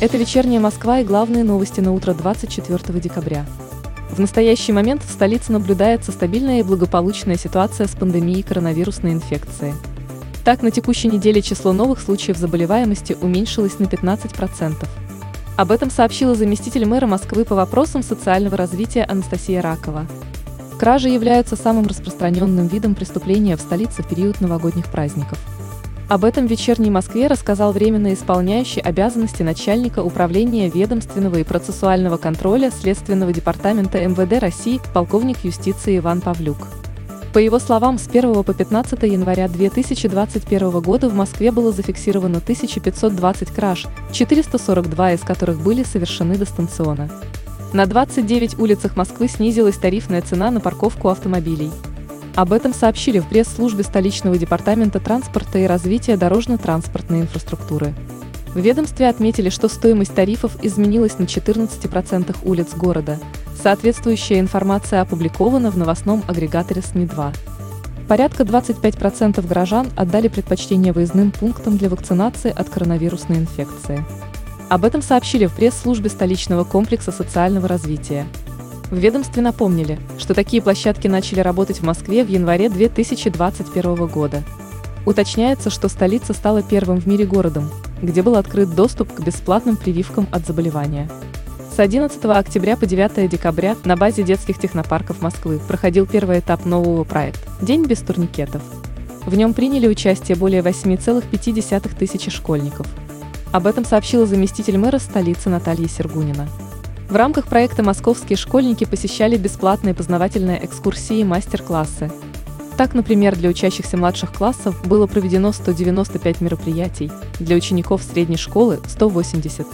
Это вечерняя Москва и главные новости на утро 24 декабря. В настоящий момент в столице наблюдается стабильная и благополучная ситуация с пандемией коронавирусной инфекции. Так, на текущей неделе число новых случаев заболеваемости уменьшилось на 15%. Об этом сообщила заместитель мэра Москвы по вопросам социального развития Анастасия Ракова. Кражи являются самым распространенным видом преступления в столице в период новогодних праздников. Об этом в вечерней Москве рассказал временно исполняющий обязанности начальника управления ведомственного и процессуального контроля Следственного департамента МВД России полковник юстиции Иван Павлюк. По его словам, с 1 по 15 января 2021 года в Москве было зафиксировано 1520 краж, 442 из которых были совершены дистанционно. На 29 улицах Москвы снизилась тарифная цена на парковку автомобилей. Об этом сообщили в пресс-службе столичного департамента транспорта и развития дорожно-транспортной инфраструктуры. В ведомстве отметили, что стоимость тарифов изменилась на 14% улиц города. Соответствующая информация опубликована в новостном агрегаторе СМИ-2. Порядка 25% горожан отдали предпочтение выездным пунктам для вакцинации от коронавирусной инфекции. Об этом сообщили в пресс-службе столичного комплекса социального развития. В ведомстве напомнили, что такие площадки начали работать в Москве в январе 2021 года. Уточняется, что столица стала первым в мире городом, где был открыт доступ к бесплатным прививкам от заболевания. С 11 октября по 9 декабря на базе детских технопарков Москвы проходил первый этап нового проекта «День без турникетов». В нем приняли участие более 8,5 тысячи школьников. Об этом сообщила заместитель мэра столицы Наталья Сергунина. В рамках проекта московские школьники посещали бесплатные познавательные экскурсии и мастер-классы. Так, например, для учащихся младших классов было проведено 195 мероприятий, для учеников средней школы – 180.